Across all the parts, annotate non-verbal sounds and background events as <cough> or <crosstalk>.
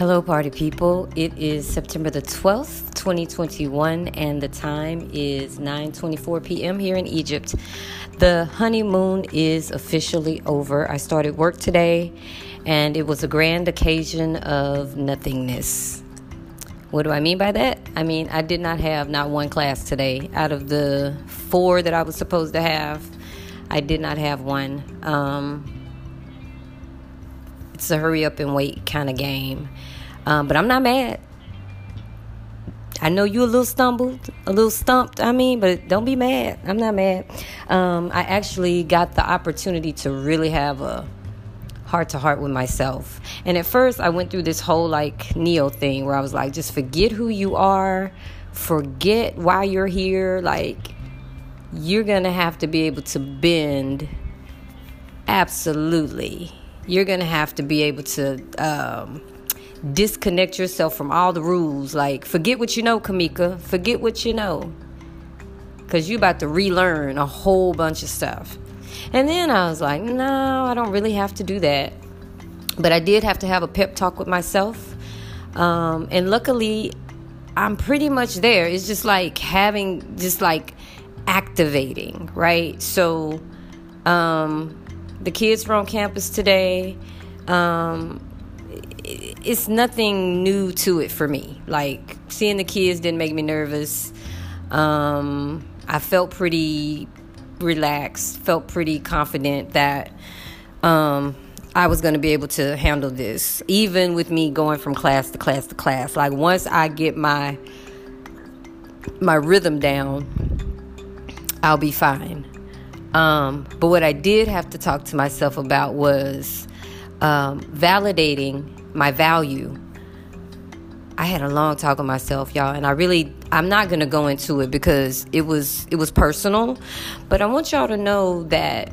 Hello, party people. It is September the 12th, 2021, and the time is 9:24 p.m. here in Egypt. The honeymoon is officially over. I started work today, and it was a grand occasion of nothingness. What do I mean by that? I mean, I did not have not one class today. Out of the four that I was supposed to have, I did not have one. Um, it's a hurry up and wait kind of game. Um, but I'm not mad. I know you a little stumbled, a little stumped. I mean, but don't be mad. I'm not mad. Um, I actually got the opportunity to really have a heart to heart with myself. And at first, I went through this whole like Neo thing where I was like, just forget who you are, forget why you're here. Like, you're gonna have to be able to bend. Absolutely you're going to have to be able to um, disconnect yourself from all the rules. Like, forget what you know, Kamika. Forget what you know. Because you're about to relearn a whole bunch of stuff. And then I was like, no, I don't really have to do that. But I did have to have a pep talk with myself. Um, and luckily, I'm pretty much there. It's just like having, just like activating, right? So, um, the kids were on campus today. Um, it's nothing new to it for me. Like seeing the kids didn't make me nervous. Um, I felt pretty relaxed, felt pretty confident that um, I was going to be able to handle this, even with me going from class to class to class. Like once I get my my rhythm down, I'll be fine. Um, but what I did have to talk to myself about was um, validating my value. I had a long talk with myself, y'all, and I really I'm not gonna go into it because it was it was personal, but I want y'all to know that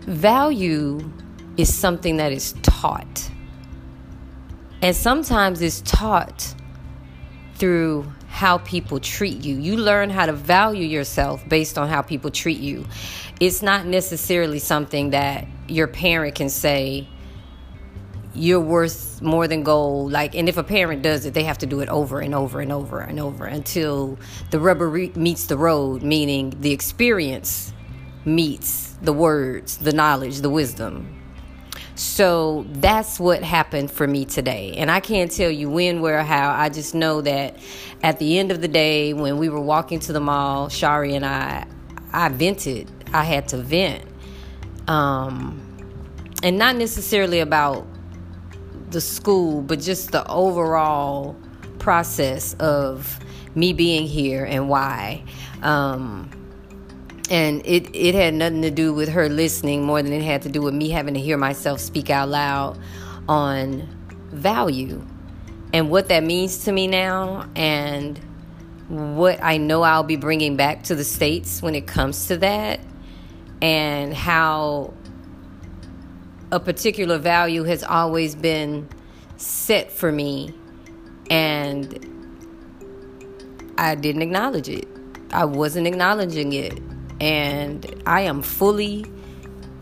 value is something that is taught. And sometimes it's taught through how people treat you. You learn how to value yourself based on how people treat you. It's not necessarily something that your parent can say you're worth more than gold like and if a parent does it they have to do it over and over and over and over until the rubber re- meets the road meaning the experience meets the words the knowledge the wisdom so that's what happened for me today. And I can't tell you when, where, how. I just know that at the end of the day, when we were walking to the mall, Shari and I, I vented. I had to vent. Um, and not necessarily about the school, but just the overall process of me being here and why. Um, and it, it had nothing to do with her listening more than it had to do with me having to hear myself speak out loud on value and what that means to me now and what I know I'll be bringing back to the States when it comes to that and how a particular value has always been set for me and I didn't acknowledge it. I wasn't acknowledging it and I am fully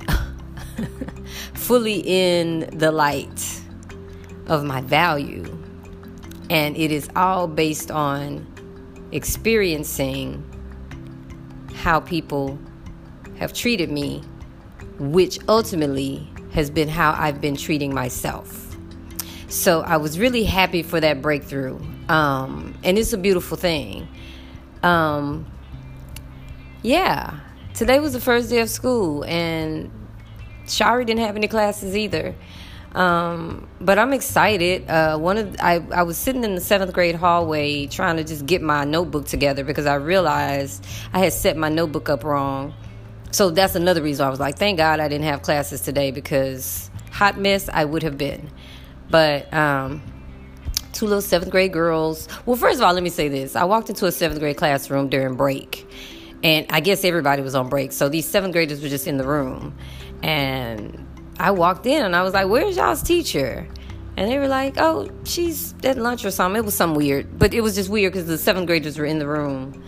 <laughs> fully in the light of my value and it is all based on experiencing how people have treated me which ultimately has been how I've been treating myself. So I was really happy for that breakthrough. Um, and it's a beautiful thing. Um, yeah, today was the first day of school, and Shari didn't have any classes either. Um, but I'm excited. Uh, one of I I was sitting in the seventh grade hallway trying to just get my notebook together because I realized I had set my notebook up wrong. So that's another reason I was like, thank God I didn't have classes today because hot mess I would have been. But um, two little seventh grade girls. Well, first of all, let me say this: I walked into a seventh grade classroom during break and I guess everybody was on break. So these seventh graders were just in the room. And I walked in and I was like, Where's y'all's teacher? And they were like, Oh, she's at lunch or something. It was some weird. But it was just weird because the seventh graders were in the room,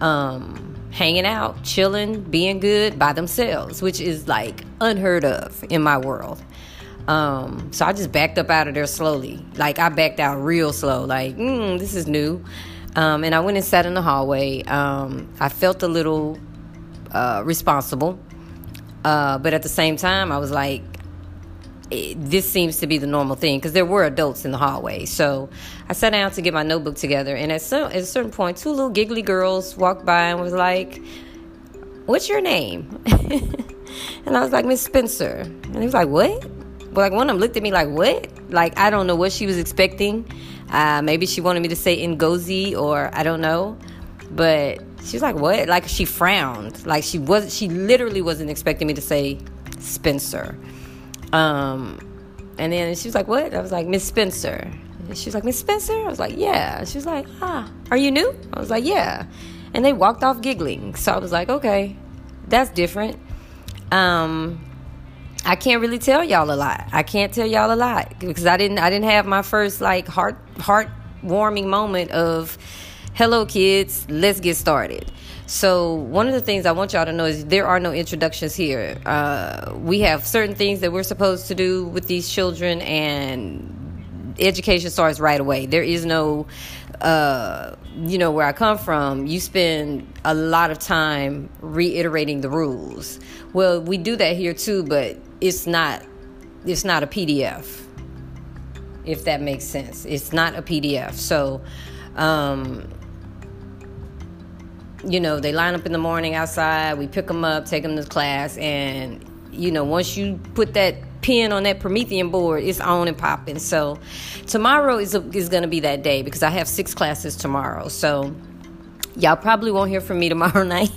um, hanging out, chilling, being good by themselves, which is like unheard of in my world. Um, so I just backed up out of there slowly. Like I backed out real slow. Like, mm, this is new. Um, and I went and sat in the hallway. Um, I felt a little uh, responsible, uh, but at the same time, I was like, this seems to be the normal thing because there were adults in the hallway. So I sat down to get my notebook together, and at, some, at a certain point, two little giggly girls walked by and was like, "What's your name?" <laughs> and I was like, "Miss Spencer," and he was like, "What?" But like one of them looked at me like, "What?" Like I don't know what she was expecting. Uh, maybe she wanted me to say Ngozi or I don't know, but she was like, "What?" Like she frowned. Like she was. She literally wasn't expecting me to say Spencer. Um, and then she was like, "What?" I was like, "Miss Spencer." She was like, "Miss Spencer." I was like, "Yeah." She was like, "Ah, are you new?" I was like, "Yeah." And they walked off giggling. So I was like, "Okay, that's different." Um, I can't really tell y'all a lot. I can't tell y'all a lot because I didn't. I didn't have my first like heart heartwarming moment of, "Hello, kids, let's get started." So, one of the things I want y'all to know is there are no introductions here. Uh, we have certain things that we're supposed to do with these children, and education starts right away. There is no, uh, you know, where I come from, you spend a lot of time reiterating the rules. Well, we do that here too, but it's not. It's not a PDF. If that makes sense, it's not a PDF. So, um, you know, they line up in the morning outside. We pick them up, take them to class, and you know, once you put that pin on that Promethean board, it's on and popping. So tomorrow is a, is going to be that day because I have six classes tomorrow. So y'all probably won't hear from me tomorrow <laughs> night.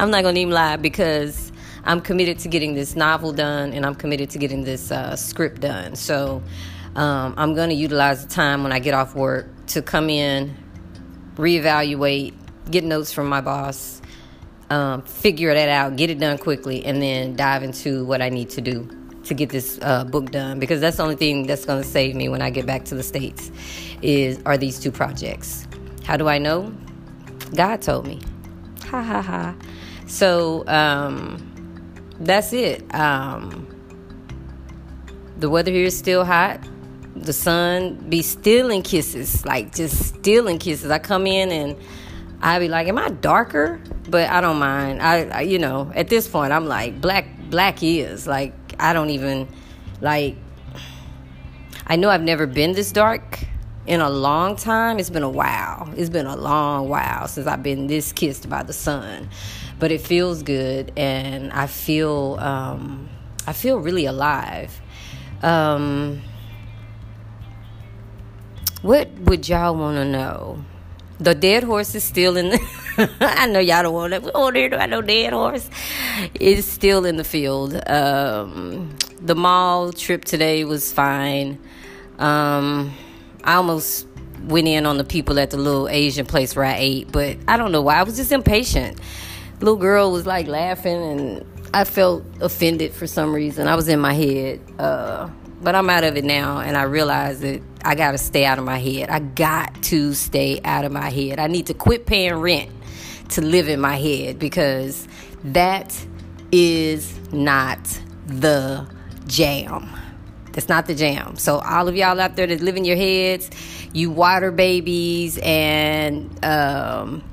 I'm not going to even lie because I'm committed to getting this novel done and I'm committed to getting this uh, script done. So um, I'm going to utilize the time when I get off work to come in, reevaluate, get notes from my boss, um, figure that out, get it done quickly, and then dive into what I need to do to get this uh, book done because that's the only thing that's going to save me when I get back to the states is are these two projects. How do I know? God told me. Ha ha ha. So um, that's it. Um, the weather here is still hot the sun be stealing kisses, like just stealing kisses. I come in and I be like, "Am I darker?" But I don't mind. I, I, you know, at this point, I'm like, black, black is like I don't even like. I know I've never been this dark in a long time. It's been a while. It's been a long while since I've been this kissed by the sun, but it feels good, and I feel, um, I feel really alive. Um, what would y'all want to know? The dead horse is still in the. <laughs> I know y'all don't want to. There do I know dead horse? It's still in the field. Um, the mall trip today was fine. Um, I almost went in on the people at the little Asian place where I ate, but I don't know why. I was just impatient. Little girl was like laughing, and I felt offended for some reason. I was in my head. Uh, but I'm out of it now, and I realize that I got to stay out of my head. I got to stay out of my head. I need to quit paying rent to live in my head because that is not the jam. That's not the jam. So, all of y'all out there that live in your heads, you water babies and um,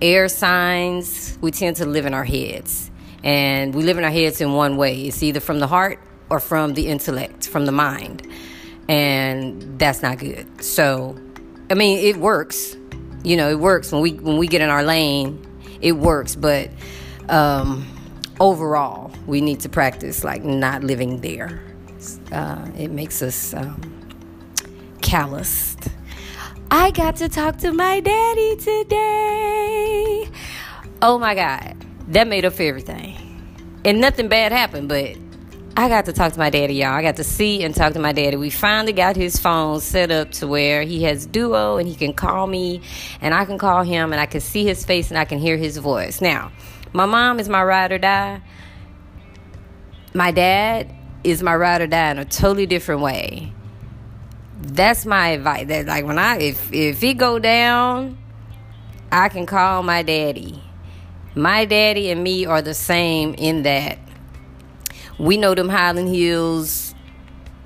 air signs, we tend to live in our heads. And we live in our heads in one way it's either from the heart or from the intellect, from the mind. And that's not good. So, I mean, it works. You know, it works when we when we get in our lane. It works, but um, overall, we need to practice like not living there. Uh, it makes us um, calloused. I got to talk to my daddy today. Oh my God, that made up for everything. And nothing bad happened, but I got to talk to my daddy, y'all. I got to see and talk to my daddy. We finally got his phone set up to where he has duo and he can call me and I can call him and I can see his face and I can hear his voice. Now, my mom is my ride or die. My dad is my ride or die in a totally different way. That's my advice. That like when I if if he go down, I can call my daddy. My daddy and me are the same in that We know them Highland Hills,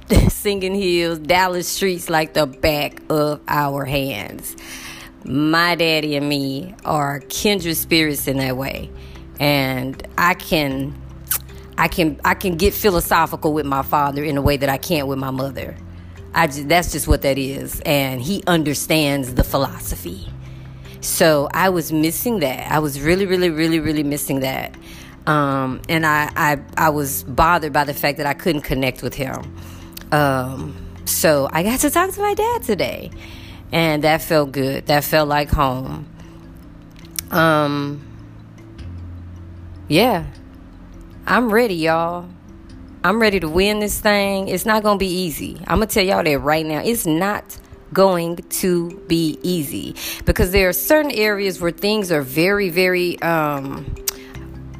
<laughs> Singing Hills, Dallas streets like the back of our hands. My daddy and me are kindred spirits in that way. And I can I can I can get philosophical with my father in a way that I can't with my mother. I just, that's just what that is, and he understands the philosophy. So I was missing that. I was really, really, really, really missing that. Um, and I, I, I was bothered by the fact that I couldn't connect with him. Um, so I got to talk to my dad today, and that felt good. That felt like home. Um, yeah, I'm ready, y'all. I'm ready to win this thing. It's not to be easy. I'm to tell y'all that right now. It's not going to be easy because there are certain areas where things are very, very, um,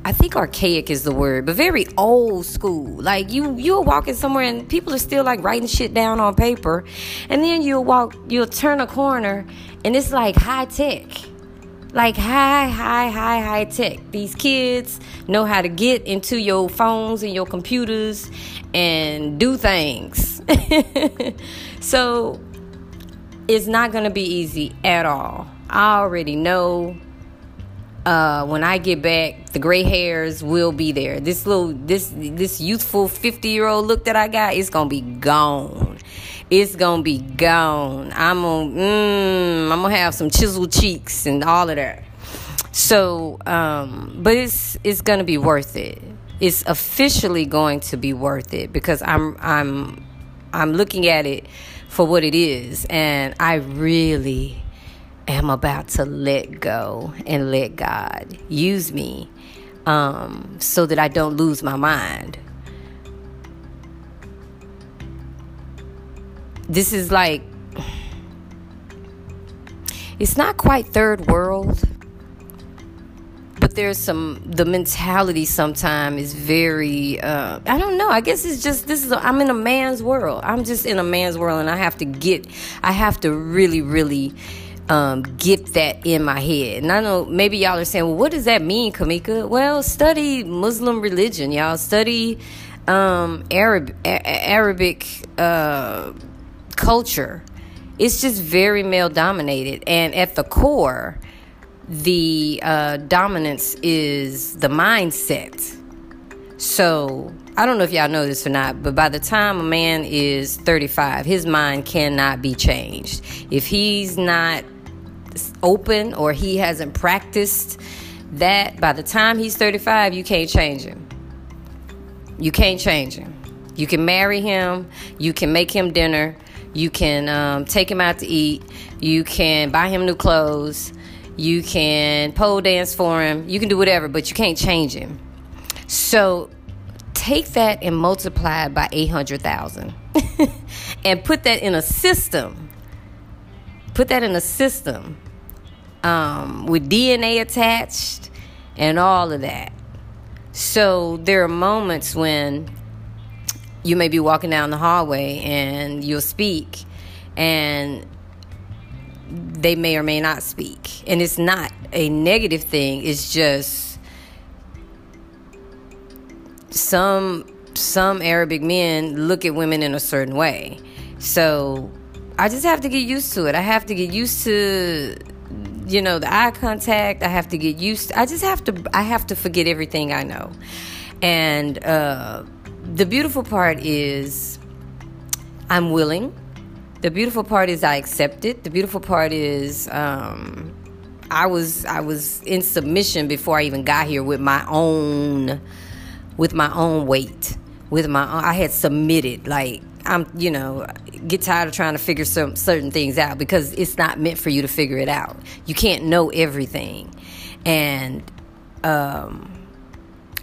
I think archaic is the word, but very old school. Like you, you'll walk in somewhere and people are still like writing shit down on paper, and then you'll walk, you'll turn a corner, and it's like high tech like high, high, high, high tech. These kids know how to get into your phones and your computers and do things. <laughs> so it's not to be easy at all. I already know uh, when I get back, the gray hairs will be there. This little, this this youthful fifty year old look that I got, it's gonna be gone. It's gonna be gone. I'm gonna, mm, I'm gonna have some chiseled cheeks and all of that. So, um, but it's it's gonna be worth it. It's officially going to be worth it because I'm I'm I'm looking at it for what it is, and I really am about to let go and let God use me um, so that I don't lose my mind. This is like, it's not quite third world, but there's some, the mentality sometimes is very, uh, I don't know. I guess it's just, this is, i I'm in a man's world. I'm just in a man's world and I have to get, I have to really, really um, get that in my head. And I know maybe y'all are saying, well, what does that mean, Kamika? Well, study Muslim religion, y'all. Study um, Arab, a- Arabic uh, culture. It's just very male dominated. And at the core, the uh, dominance is the mindset. So I don't know if y'all know this or not, but by the time a man is 35, his mind cannot be changed. If he's not open or he hasn't practiced that, by the time he's 35, you can't change him. You can't change him. You can marry him, you can make him dinner, you can um, take him out to eat, you can buy him new clothes, you can pole dance for him, you can do whatever, but you can't change him. So take that and multiply it by 800,000 <laughs> and put that in a system. Put that in a system um, with DNA attached and all of that. So there are moments when you may be walking down the hallway and you'll speak, and they may or may not speak. And it's not a negative thing, it's just some some Arabic men look at women in a certain way. So I just have to get used to it. I have to get used to you know the eye contact. I have to get used to, i just have to i have to forget everything i know. And uh, the beautiful part is i'm willing. The beautiful part is i accept it. The beautiful part is um, i was i was in submission before i even got here with my own with my own weight with my own, i had submitted like I'm, you know, get tired of trying to figure some certain things out because it's not meant for you to figure it out. You can't know everything. And um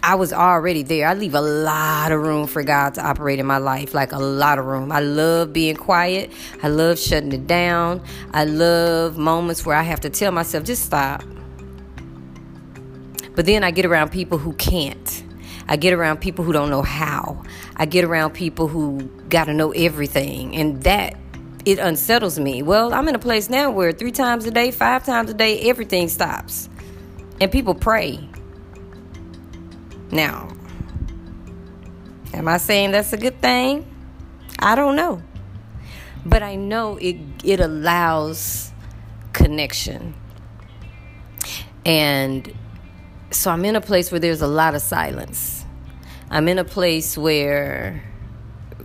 I was already there. I leave a lot of room for God to operate in my life, like a lot of room. I love being quiet. I love shutting it down. I love moments where I have to tell myself, just stop. But then I get around people who can't. I get around people who don't know how. I get around people who got to know everything. And that, it unsettles me. Well, I'm in a place now where three times a day, five times a day, everything stops. And people pray. Now, Am I saying that's a good thing? I don't know. But I know it it allows connection. And so I'm in a place where there's a lot of silence. I'm in a place where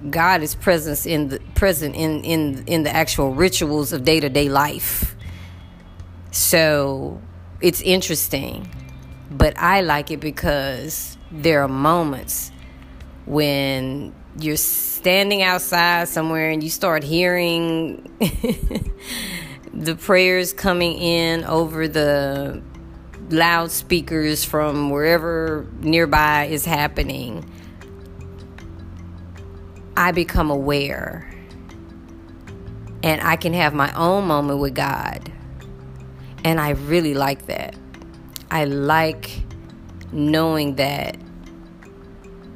God is present in the present in in in the actual rituals of day-to-day life. So it's interesting, but I like it because there are moments when you're standing outside somewhere and you start hearing <laughs> the prayers coming in over the loudspeakers from wherever nearby is happening, I become aware. And I can have my own moment with God. And I really like that. I like knowing that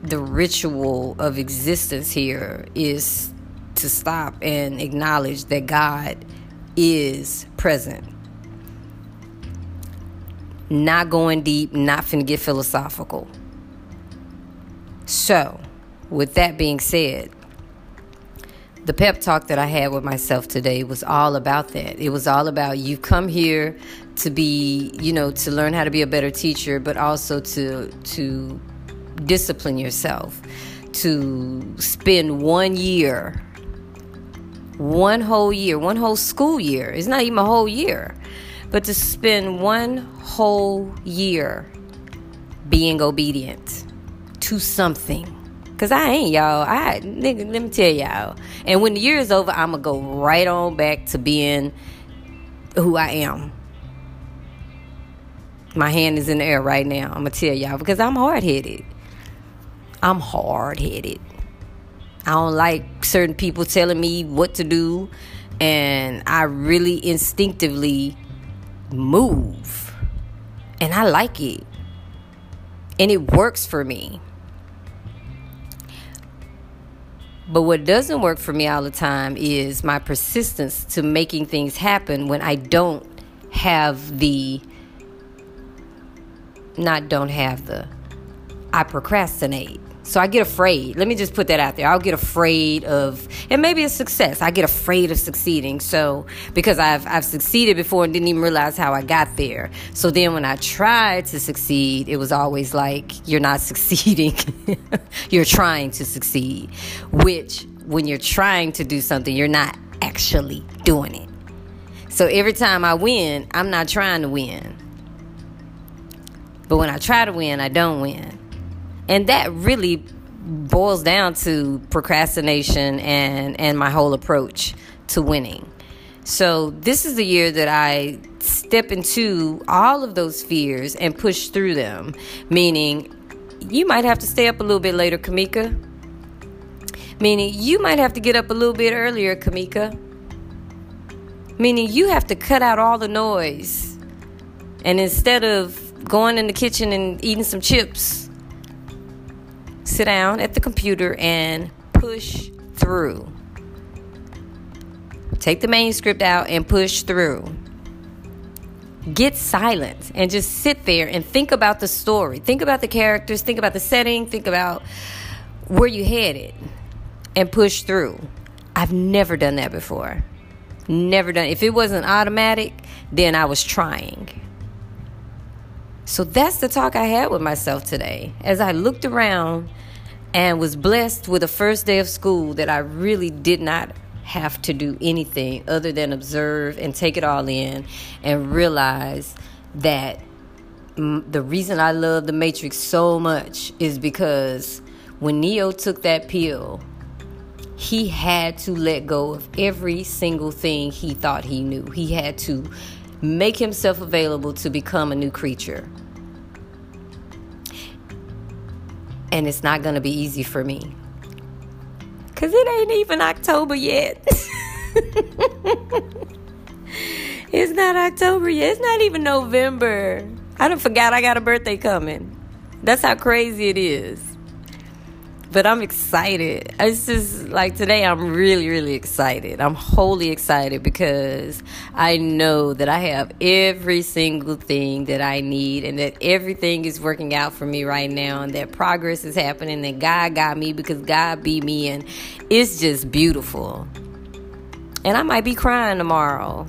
the ritual of existence here is to stop and acknowledge that God is present. Not going deep, not finna get philosophical. So, with that being said, the pep talk that I had with myself today was all about that. It was all about you come here to be, you know, to learn how to be a better teacher, but also to to discipline yourself, to spend one year, one whole year, one whole school year. It's not even a whole year, but to spend one whole year being obedient to something. Cause I ain't y'all. I nigga, let me tell y'all. And when the year is over, I'ma go right on back to being who I am. My hand is in the air right now. I'ma tell y'all because I'm hard headed. I'm hard headed. I don't like certain people telling me what to do, and I really instinctively move. And I like it. And it works for me. But what doesn't work for me all the time is my persistence to making things happen when I don't have the not don't have the I procrastinate. So I get afraid. Let me just put that out there. I'll get afraid of, and maybe it's success. I get afraid of succeeding. So because I've I've succeeded before and didn't even realize how I got there. So then when I tried to succeed, it was always like you're not <laughs> succeeding. you're trying to succeed, which when you're trying to do something, you're not actually doing it. So every time I win, I'm not trying to win. But when I try to win, I don't win. And that really boils down to procrastination and, and my whole approach to winning. So, this is the year that I step into all of those fears and push through them. Meaning, you might have to stay up a little bit later, Kamika. Meaning, you might have to get up a little bit earlier, Kamika. Meaning, you have to cut out all the noise. And instead of going in the kitchen and eating some chips, sit down at the computer and push through. Take the manuscript out and push through. Get silent and just sit there and think about the story. Think about the characters, think about the setting, think about where you headed and push through. I've never done that before. Never done. If it wasn't automatic, then I was trying. So that's the talk I had with myself today. As I looked around and was blessed with a first day of school that I really did not have to do anything other than observe and take it all in and realize that the reason I love the Matrix so much is because when Neo took that pill, he had to let go of every single thing he thought he knew. He had to make himself available to become a new creature. And it's not going to be easy for me. Because it ain't even October yet. <laughs> it's not October yet. It's not even November. I don't forgot I got a birthday coming. That's how crazy it is. But I'm excited. It's just like today, I'm really, really excited. I'm wholly excited because I know that I have every single thing that I need and that everything is working out for me right now and that progress is happening and God got me because God be me and it's just beautiful. And I might be crying tomorrow.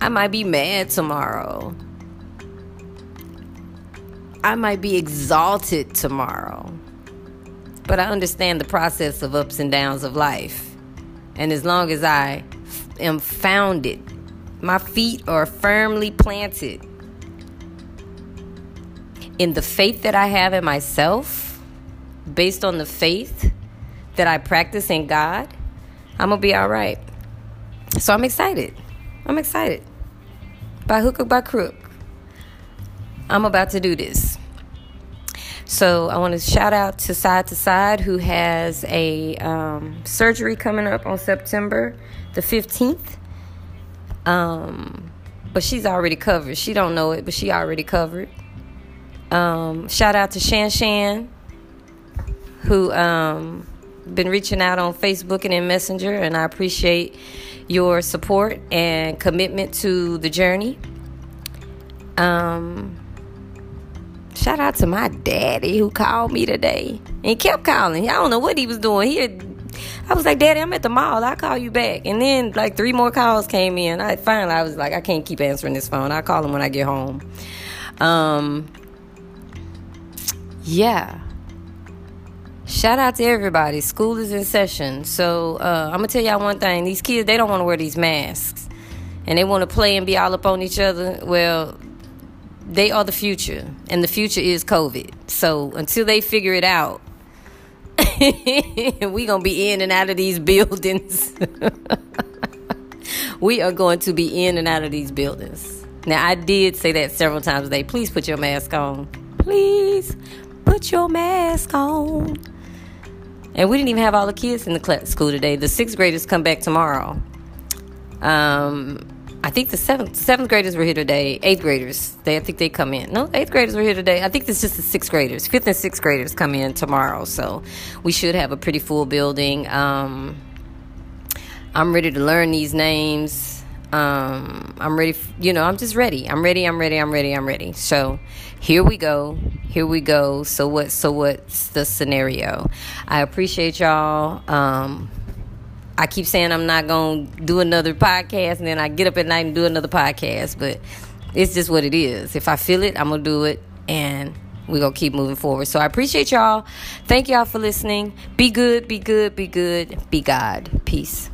I might be mad tomorrow. I might be exalted tomorrow. But I understand the process of ups and downs of life. And as long as I am founded, my feet are firmly planted in the faith that I have in myself, based on the faith that I practice in God, I'm going to be all right. So I'm excited. I'm excited. By hook or by crook, I'm about to do this. So I want to shout out to Side to Side, who has a um, surgery coming up on September the 15th. Um, but she's already covered. She don't know it, but she already covered. Um, shout out to Shan Shan, who um, been reaching out on Facebook and in Messenger, and I appreciate your support and commitment to the journey. Um, Shout out to my daddy who called me today and kept calling. I don't know what he was doing. He had, I was like, Daddy, I'm at the mall. I'll call you back. And then like three more calls came in. I finally I was like, I can't keep answering this phone. I'll call him when I get home. Um yeah. Shout out to everybody. School is in session. So uh, I'm gonna tell y'all one thing. These kids they don't want to wear these masks. And they want to play and be all up on each other. Well, they are the future, and the future is COVID. So until they figure it out, <laughs> we gonna be in and out of these buildings. <laughs> we are going to be in and out of these buildings. Now, I did say that several times today. Please put your mask on. Please put your mask on. And we didn't even have all the kids in the school today. The sixth graders come back tomorrow. Um, I think the seventh seventh graders were here today. Eighth graders, they I think they come in. No, eighth graders were here today. I think it's just the sixth graders. Fifth and sixth graders come in tomorrow, so we should have a pretty full building. Um, I'm ready to learn these names. Um, I'm ready. For, you know, I'm just ready. I'm ready. I'm ready. I'm ready. I'm ready. So here we go. Here we go. So what? So what's the scenario? I appreciate y'all. Um, I keep saying I'm not going to do another podcast, and then I get up at night and do another podcast. But it's just what it is. If I feel it, I'm going to do it, and we're going to keep moving forward. So I appreciate y'all. Thank y'all for listening. Be good, be good, be good, be God. Peace.